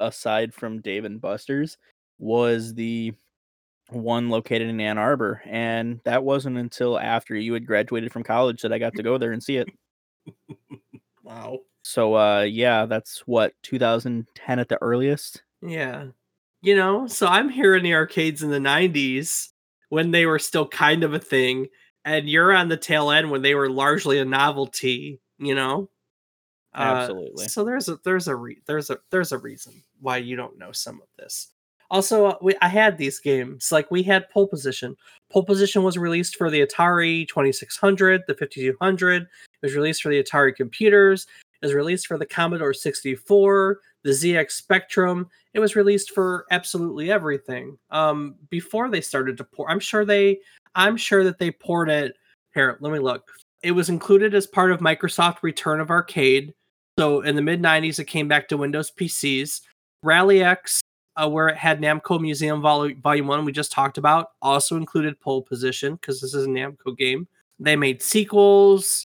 aside from Dave and Buster's, was the one located in Ann Arbor, and that wasn't until after you had graduated from college that I got to go there and see it. Wow. So, uh, yeah, that's what 2010 at the earliest. Yeah. You know, so I'm here in the arcades in the 90s when they were still kind of a thing, and you're on the tail end when they were largely a novelty, you know? Uh, Absolutely. so there's a there's a re- there's a there's a reason why you don't know some of this. Also, uh, we, I had these games like we had Pole Position. Pole Position was released for the Atari 2600, the 5200. It was released for the Atari computers. It was released for the Commodore 64, the ZX Spectrum. It was released for absolutely everything. Um, before they started to port, I'm sure they, I'm sure that they poured it. Here, let me look. It was included as part of Microsoft Return of Arcade. So in the mid 90s, it came back to Windows PCs. Rally X, uh, where it had Namco Museum Vol- Volume 1, we just talked about, also included pole position because this is a Namco game. They made sequels.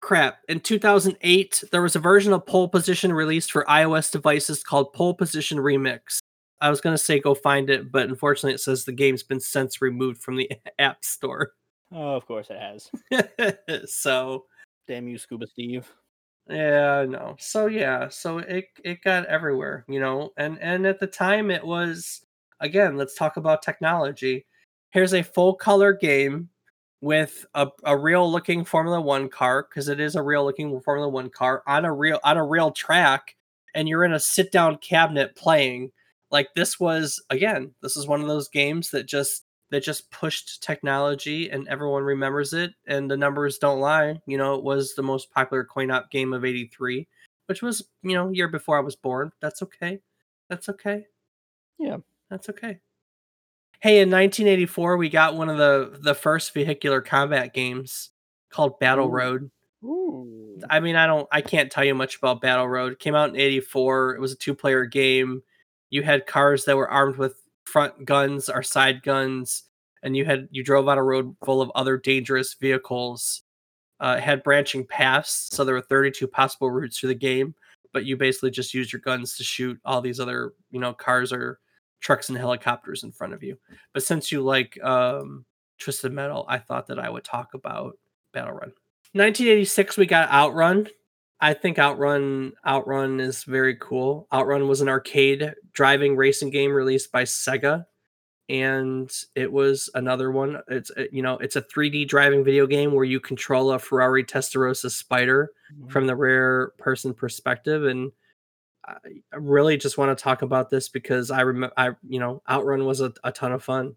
Crap. In 2008, there was a version of pole position released for iOS devices called Pole Position Remix. I was going to say go find it, but unfortunately, it says the game's been since removed from the App Store. Oh, of course it has. so Damn you, Scuba Steve. Yeah, no. So yeah, so it it got everywhere, you know. And and at the time it was again, let's talk about technology. Here's a full color game with a, a real looking Formula 1 car because it is a real looking Formula 1 car on a real on a real track and you're in a sit down cabinet playing. Like this was again, this is one of those games that just that just pushed technology and everyone remembers it and the numbers don't lie you know it was the most popular coin op game of 83 which was you know year before i was born that's okay that's okay Yeah. that's okay hey in 1984 we got one of the the first vehicular combat games called battle Ooh. road Ooh. I mean, I don't, I can't tell you much about Battle Road. It came out in '84. It was a two-player game. You had cars that were armed with front guns or side guns, and you had you drove on a road full of other dangerous vehicles. Uh, had branching paths, so there were 32 possible routes through the game. But you basically just used your guns to shoot all these other, you know, cars or trucks and helicopters in front of you. But since you like um, Twisted Metal, I thought that I would talk about Battle Run. 1986, we got Outrun. I think Outrun Outrun is very cool. Outrun was an arcade driving racing game released by Sega and it was another one. It's uh, you know, it's a 3D driving video game where you control a Ferrari Testarossa Spider mm-hmm. from the rare person perspective and I really just want to talk about this because I remember I you know, Outrun was a, a ton of fun.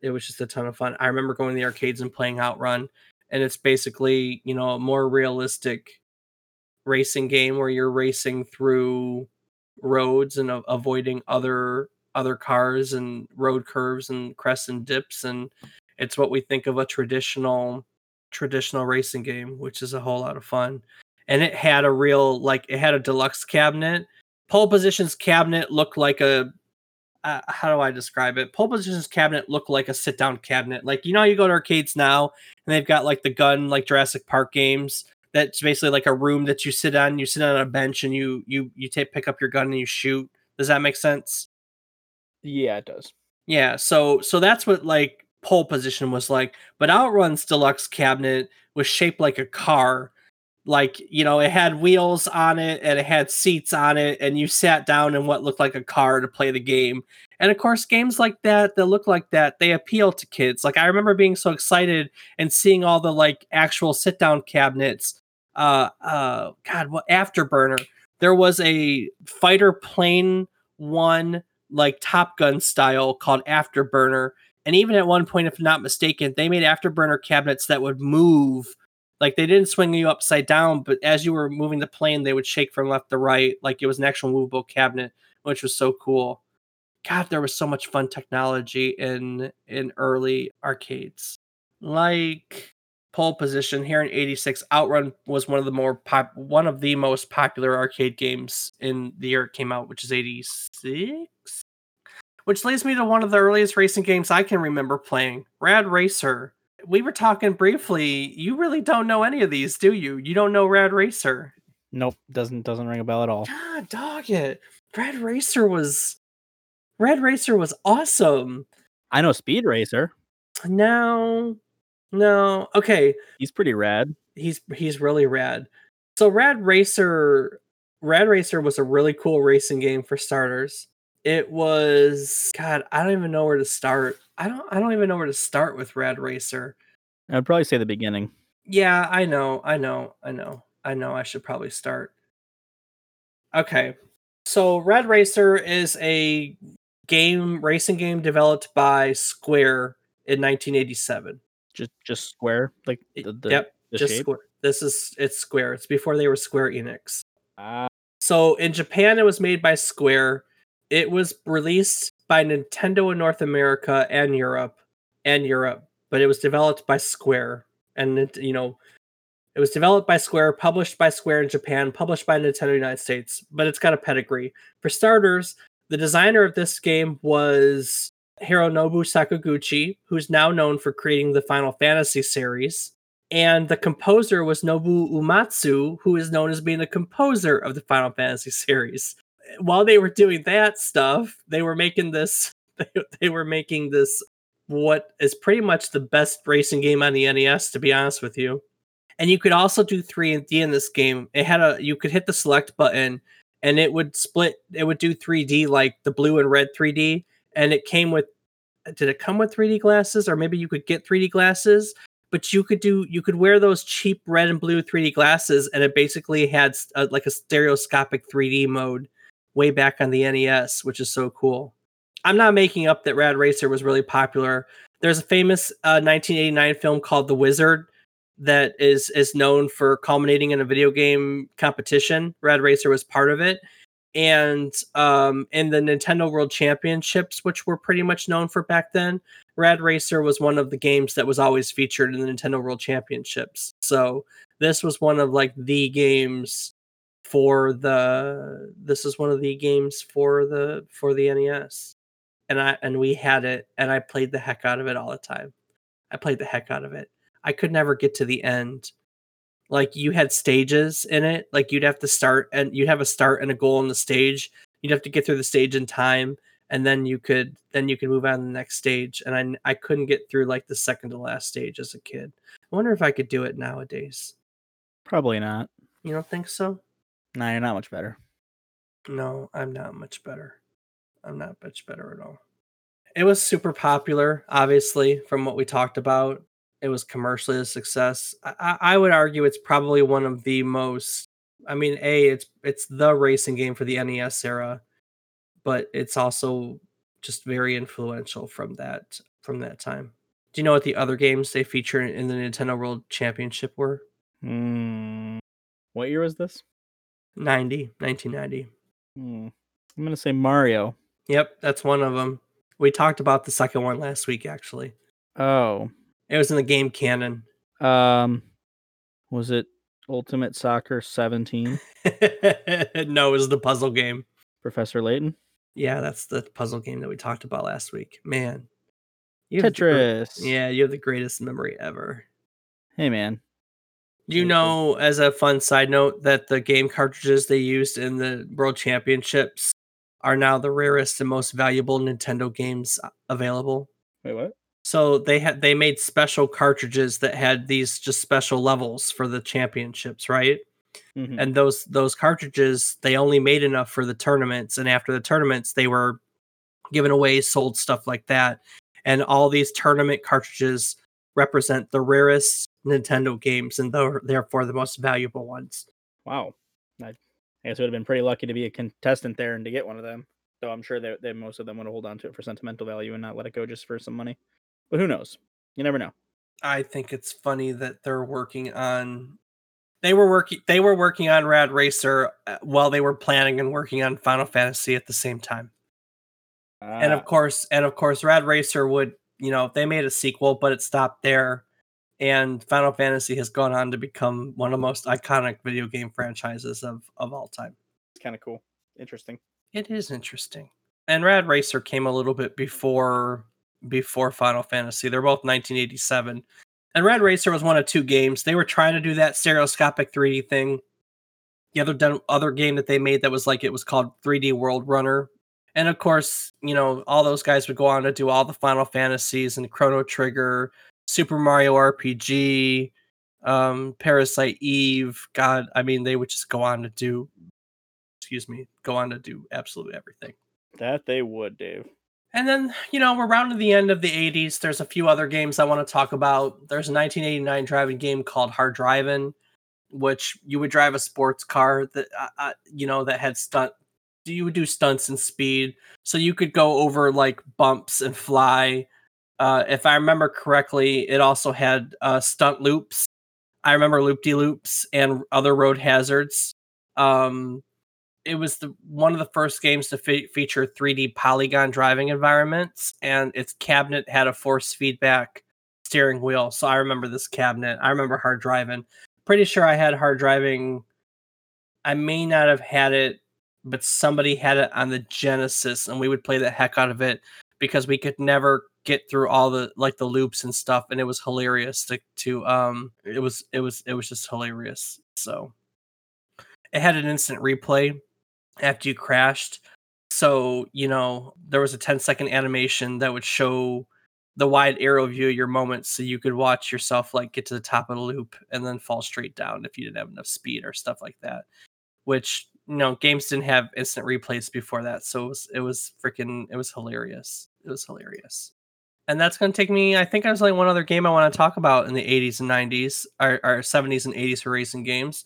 It was just a ton of fun. I remember going to the arcades and playing Outrun and it's basically, you know, a more realistic racing game where you're racing through roads and avoiding other other cars and road curves and crests and dips and it's what we think of a traditional traditional racing game which is a whole lot of fun and it had a real like it had a deluxe cabinet pole positions cabinet looked like a uh, how do I describe it? Pole positions cabinet looked like a sit down cabinet. Like you know, you go to arcades now and they've got like the gun, like Jurassic Park games. That's basically like a room that you sit on. You sit on a bench and you you you take pick up your gun and you shoot. Does that make sense? Yeah, it does. Yeah, so so that's what like pole position was like. But Outrun's deluxe cabinet was shaped like a car. Like, you know, it had wheels on it and it had seats on it, and you sat down in what looked like a car to play the game. And of course, games like that that look like that, they appeal to kids. Like I remember being so excited and seeing all the like actual sit down cabinets. Uh uh God, what afterburner. There was a fighter plane one like Top Gun style called Afterburner. And even at one point, if not mistaken, they made Afterburner cabinets that would move. Like they didn't swing you upside down, but as you were moving the plane, they would shake from left to right, like it was an actual movable cabinet, which was so cool. God, there was so much fun technology in in early arcades. Like pole position here in 86 outrun was one of the more pop one of the most popular arcade games in the year it came out which is 86 which leads me to one of the earliest racing games i can remember playing rad racer. We were talking briefly. You really don't know any of these do you? You don't know rad racer. Nope doesn't doesn't ring a bell at all. God dog it. Rad racer was rad racer was awesome. I know speed racer. No no. Okay. He's pretty rad. He's he's really rad. So Rad Racer Rad Racer was a really cool racing game for starters. It was God, I don't even know where to start. I don't I don't even know where to start with Rad Racer. I'd probably say the beginning. Yeah, I know. I know. I know. I know I should probably start. Okay. So Rad Racer is a game racing game developed by Square in 1987 just just square like the, the yep the just shape? square this is it's square it's before they were square enix. Uh, so in japan it was made by square. It was released by nintendo in north america and europe and europe but it was developed by square and it, you know it was developed by square published by square in japan published by nintendo united states but it's got a pedigree. For starters the designer of this game was Hironobu Sakaguchi, who's now known for creating the Final Fantasy series. And the composer was Nobuo Uematsu, who is known as being the composer of the Final Fantasy series. While they were doing that stuff, they were making this they were making this what is pretty much the best racing game on the NES, to be honest with you. And you could also do 3 and D in this game. It had a you could hit the select button and it would split it would do 3D like the blue and red 3D and it came with did it come with 3D glasses or maybe you could get 3D glasses but you could do you could wear those cheap red and blue 3D glasses and it basically had a, uh, like a stereoscopic 3D mode way back on the NES which is so cool. I'm not making up that Rad Racer was really popular. There's a famous uh, 1989 film called The Wizard that is is known for culminating in a video game competition. Rad Racer was part of it and um, in the Nintendo World Championships, which were pretty much known for back then, Rad Racer was one of the games that was always featured in the Nintendo World Championships. So this was one of like the games for the this is one of the games for the for the NES. And I and we had it and I played the heck out of it all the time. I played the heck out of it. I could never get to the end like you had stages in it like you'd have to start and you'd have a start and a goal on the stage you'd have to get through the stage in time and then you could then you could move on to the next stage. And I I couldn't get through like the second to last stage as a kid. I wonder if I could do it nowadays. Probably not. You don't think so? No, you're not much better. No, I'm not much better. I'm not much better at all. It was super popular, obviously, from what we talked about. It was commercially a success. I, I would argue it's probably one of the most. I mean, a it's it's the racing game for the NES era, but it's also just very influential from that from that time. Do you know what the other games they feature in the Nintendo World Championship were? Hmm. What year was this? 90, 1990. Hmm. I'm gonna say Mario. Yep, that's one of them. We talked about the second one last week, actually. Oh. It was in the game canon. Um. Was it Ultimate Soccer 17? no, it was the puzzle game. Professor Layton? Yeah, that's the puzzle game that we talked about last week. Man, have the Tetris. yeah, you have the greatest memory ever. Hey man. You know, as a fun side note, that the game cartridges they used in the World Championships are now the rarest and most valuable Nintendo games available? Wait, what? So they had they made special cartridges that had these just special levels for the championships, right? Mhm. And those those cartridges they only made enough for the tournaments, and after the tournaments they were given away, sold stuff like that. And all these tournament cartridges represent the rarest Nintendo games and they're therefore the most valuable ones. Wow. I, I guess it would have been pretty lucky to be a contestant there and to get one of them. Though I'm sure that, that most of them would hold on to it for sentimental value and not let it go just for some money. But who knows? You never know. I think it's funny that they're working on they were working they were working on Rad Racer uh, while they were planning and working on Final Fantasy at the same time. and Ah, of course and of course rad racer would you know they made a sequel but it stopped there and final fantasy has gone on to become one of the most iconic video game franchises of of all time it's kind of cool. Interesting. it is interesting and rad racer came a little bit before before final fantasy they're both 1987 and Rad racer was one of two games they were trying to do that stereoscopic 3d thing the other other game that they made that was like it was called 3d world runner and of course, you know, all those guys would go on to do all the Final Fantasies and Chrono Trigger, Super Mario RPG, um, Parasite Eve. God, I mean, they would just go on to do, excuse me, go on to do absolutely everything. That they would, Dave. And then, you know, we're round to the end of the 80s. There's a few other games I want to talk about. There's a 1989 driving game called Hard Driving, which you would drive a sports car that, uh, uh, you know, that had stunt. You would do stunts and speed, so you could go over like bumps and fly. Uh, if I remember correctly, it also had uh, stunt loops. I remember loop de loops and other road hazards. Um, it was the one of the first games to fe- feature 3D polygon driving environments, and its cabinet had a force feedback steering wheel. So I remember this cabinet. I remember hard driving. Pretty sure I had hard driving. I may not have had it, but somebody had it on the Genesis, and we would play the heck out of it because we could never get through all the like the loops and stuff, and it was hilarious to to um it was it was it was just hilarious. So it had an instant replay after you crashed. So, you know, there was a 10 second animation that would show the wide arrow view of your moments so you could watch yourself like get to the top of the loop and then fall straight down if you didn't have enough speed or stuff like that. Which, you know, games didn't have instant replays before that. So it was it was freaking it was hilarious. It was hilarious. And that's gonna take me, I think there's only one other game I want to talk about in the 80s and 90s, or, or 70s and 80s for racing games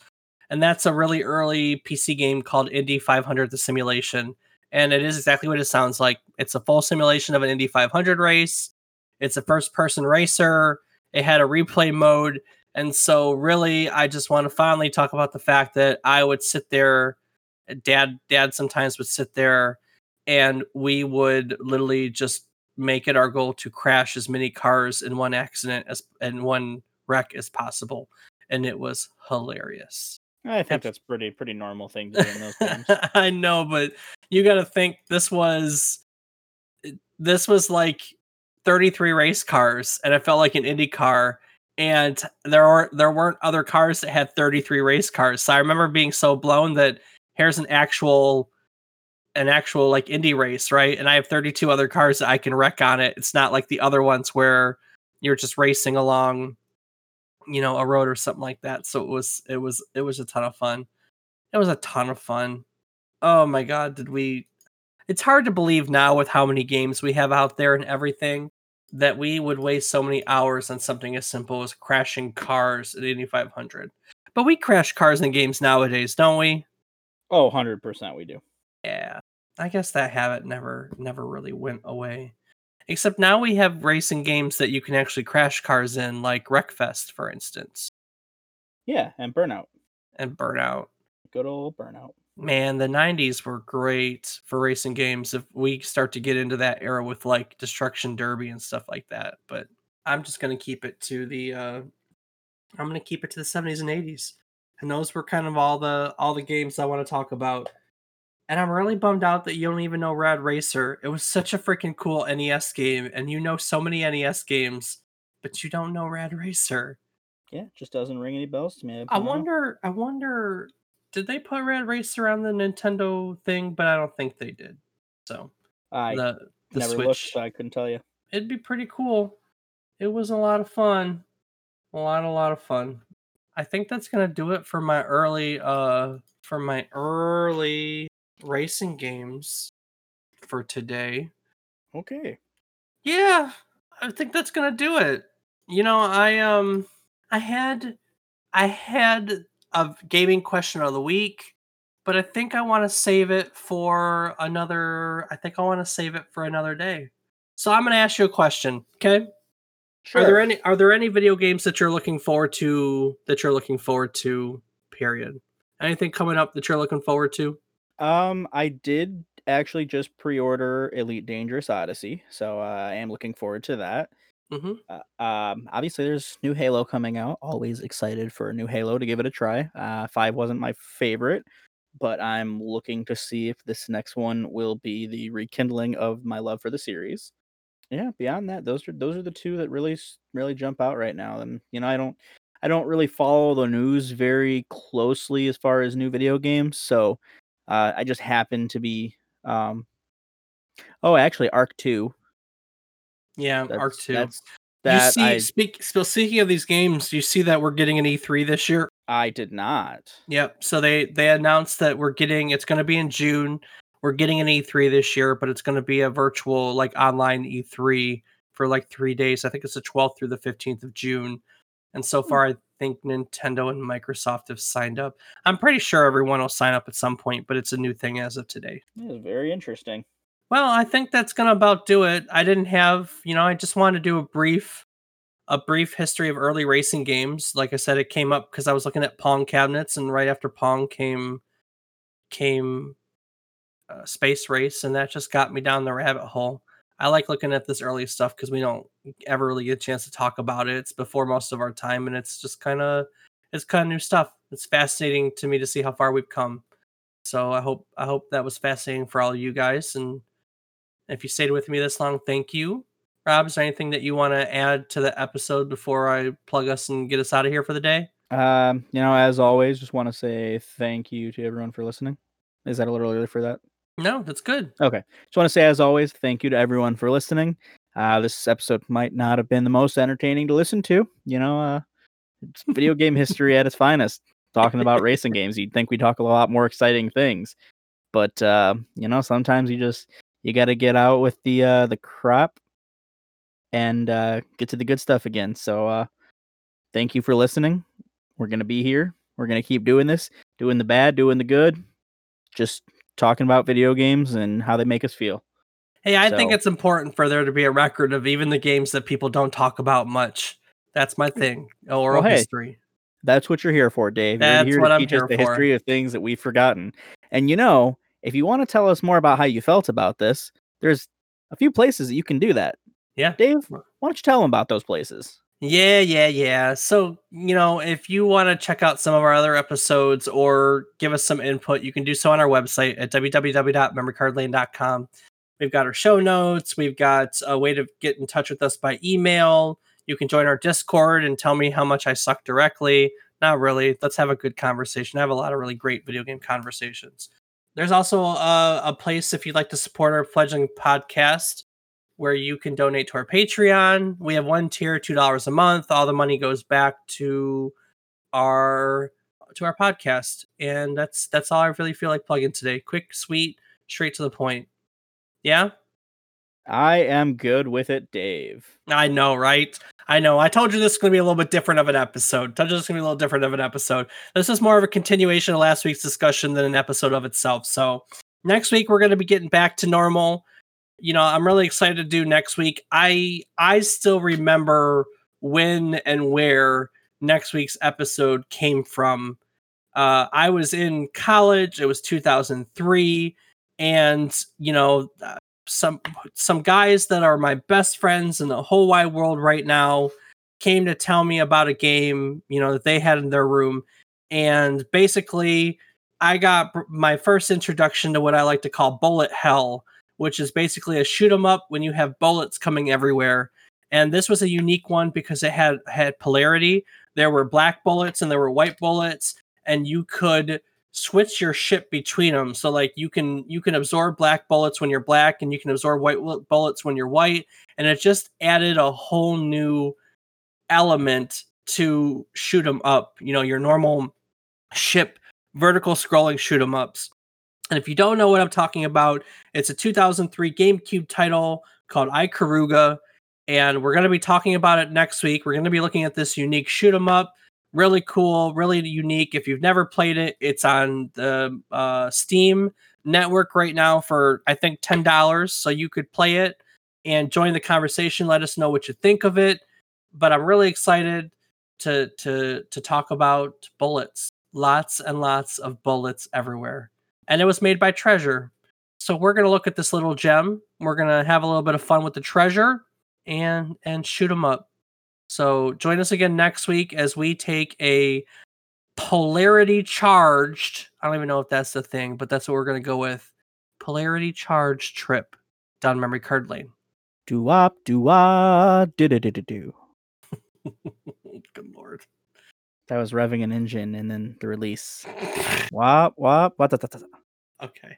and that's a really early PC game called Indy 500: The Simulation. And it is exactly what it sounds like. It's a full simulation of an Indy 500 race. It's a first-person racer. It had a replay mode, and so really, I just want to finally talk about the fact that I would sit there. Dad, Dad sometimes would sit there, and we would literally just make it our goal to crash as many cars in one accident as in one wreck as possible, and it was hilarious. I think that's pretty pretty normal thing to do in those games. I know, but you got to think this was this was like 33 race cars, and it felt like an Indy car. And there are there weren't other cars that had 33 race cars. So I remember being so blown that here's an actual an actual like Indy race, right? And I have 32 other cars that I can wreck on it. It's not like the other ones where you're just racing along, you know, a road or something like that. So it was it was it was a ton of fun. It was a ton of fun. Oh my god, did we It's hard to believe now with how many games we have out there and everything that we would waste so many hours on something as simple as crashing cars at 8500. But we crash cars in games nowadays, don't we? Oh, 100% we do. Yeah. I guess that habit never never really went away. Except now we have racing games that you can actually crash cars in, like Wreckfest, for instance, Yeah, and Burnout. and Burnout. Good old Burnout. Man, the 90s were great for racing games if we start to get into that era with like Destruction Derby and stuff like that. But I'm just going to keep it to the uh I'm going to keep it to the 70s and 80s. And those were kind of all the all the games I want to talk about. And I'm really bummed out that you don't even know Rad Racer. It was such a freaking cool NES game and you know so many NES games, but you don't know Rad Racer. Yeah, just doesn't ring any bells to me. I don't wonder. I wonder. Did they put Rad Racer on the Nintendo thing? But I don't think they did. So I the the never looked, Switch. so I couldn't tell you. It'd be pretty cool. It was a lot of fun. A lot, a lot of fun. I think that's gonna do it for my early, uh, for my early racing games for today. Okay. Yeah, I think that's gonna do it. You know, I um I had I had a gaming question of the week, but I think I want to save it for another I think I want to save it for another day. So I'm gonna ask you a question, okay? Sure. Are there any are there any video games that you're looking forward to that you're looking forward to, period? Anything coming up that you're looking forward to? Um, I did actually just pre-order Elite Dangerous Odyssey, so uh, I am looking forward to that. hmm Uh, um, obviously, there's new Halo coming out. Always excited for a new Halo to give it a try. Uh, five wasn't my favorite, but I'm looking to see if this next one will be the rekindling of my love for the series. Yeah, beyond that, those are those are the two that really really jump out right now. And you know, I don't I don't really follow the news very closely as far as new video games, so uh, I just happen to be um oh actually Ark Two. Yeah, That's, Ark Two. That's you that see, I speak. Speaking of these games, you see that we're getting an E3 this year. I did not. Yep. So they they announced that we're getting. It's going to be in June. We're getting an E3 this year, but it's going to be a virtual, like online E3 for like three days. I think it's the 12th through the 15th of June. And so far, I think Nintendo and Microsoft have signed up. I'm pretty sure everyone will sign up at some point, but it's a new thing as of today. Is very interesting. Well, I think that's gonna about do it. I didn't have, you know, I just wanted to do a brief, a brief history of early racing games. Like I said, it came up because I was looking at Pong cabinets, and right after Pong came, came uh, Space Race, and that just got me down the rabbit hole. I like looking at this early stuff because we don't ever really get a chance to talk about it. It's before most of our time, and it's just kind of, it's kind of new stuff. It's fascinating to me to see how far we've come. So I hope I hope that was fascinating for all of you guys, and if you stayed with me this long, thank you. Rob, is there anything that you want to add to the episode before I plug us and get us out of here for the day? Um, you know, as always, just want to say thank you to everyone for listening. Is that a little early for that? No, that's good. Okay. Just want to say, as always, thank you to everyone for listening. Uh, this episode might not have been the most entertaining to listen to. You know, uh, it's video game history at its finest. Talking about racing games, you'd think we talk a lot more exciting things, but uh, you know, sometimes you just you got to get out with the uh, the crap and uh, get to the good stuff again. So, uh, thank you for listening. We're gonna be here. We're gonna keep doing this, doing the bad, doing the good, just talking about video games and how they make us feel. Hey, I think it's important for there to be a record of even the games that people don't talk about much. That's my mm. thing. Oral Well, hey, history. That's what you're here for, Dave. You're That's here what to I'm teach here us the for. history of things that we've forgotten. And you know, if you want to tell us more about how you felt about this, there's a few places that you can do that. Yeah. Dave, why don't you tell them about those places? Yeah, yeah, yeah. So, you know, if you want to check out some of our other episodes or give us some input, you can do so on our website at www.memorycardlane.com. We've got our show notes. We've got a way to get in touch with us by email. You can join our Discord and tell me how much I suck directly. Not really. Let's have a good conversation. I have a lot of really great video game conversations. There's also a, a place if you'd like to support our fledgling podcast where you can donate to our Patreon. We have one tier, two dollars a month. All the money goes back to our to our podcast, and that's that's all I really feel like plugging today. Quick, sweet, straight to the point. Yeah. I am good with it, Dave. I know, right? I know. I told you this is going to be a little bit different of an episode. I told you this is going to be a little different of an episode. This is more of a continuation of last week's discussion than an episode of itself. So next week we're going to be getting back to normal. You know, I'm really excited to do next week. I I still remember when and where next week's episode came from. Uh, I was in college. It was 2003, and you know, uh, some some guys that are my best friends in the whole wide world right now came to tell me about a game, you know, that they had in their room, and basically, I got my first introduction to what I like to call bullet hell, which is basically a shoot 'em up when you have bullets coming everywhere. And this was a unique one because it had had polarity. There were black bullets and there were white bullets, and you could switch your ship between them. So like you can you can absorb black bullets when you're black, and you can absorb white bullets when you're white, and it just added a whole new element to shoot 'em up. You know, your normal ship vertical scrolling shoot 'em ups. And if you don't know what I'm talking about, it's a 2003 GameCube title called Ikaruga and we're going to be talking about it next week. We're going to be looking at this unique shoot 'em up. Really cool, really unique. If you've never played it, it's on the uh, Steam network right now for I think ten dollars. So you could play it and join the conversation. Let us know what you think of it. But I'm really excited to to to talk about bullets. Lots and lots of bullets everywhere. And it was made by Treasure. So we're gonna look at this little gem. We're gonna have a little bit of fun with the treasure and and shoot them up. So join us again next week as we take a polarity charged. I don't even know if that's the thing, but that's what we're gonna go with. Polarity charged trip down memory card lane. Do wop, do do do do do do. Good lord. That was revving an engine and then the release. wop, wop, wop. Okay.